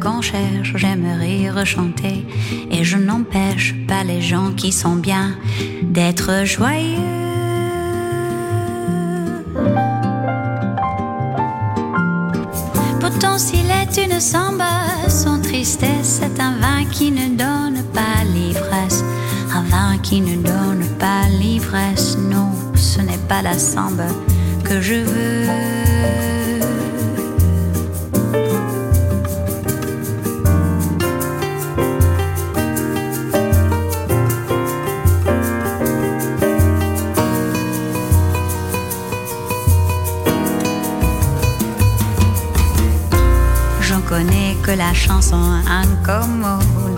qu'on cherche, j'aimerais rechanter. Et je n'empêche pas les gens qui sont bien d'être joyeux. Pourtant, s'il est une samba, son tristesse est un vin qui ne donne pas l'ivresse. Un vin qui ne donne pas l'ivresse. Non, ce n'est pas la samba que je veux. un comme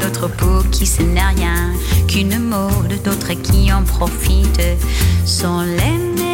d'autres pour qui ce n'est rien qu'une mode, d'autres qui en profitent. Sont les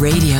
Radio,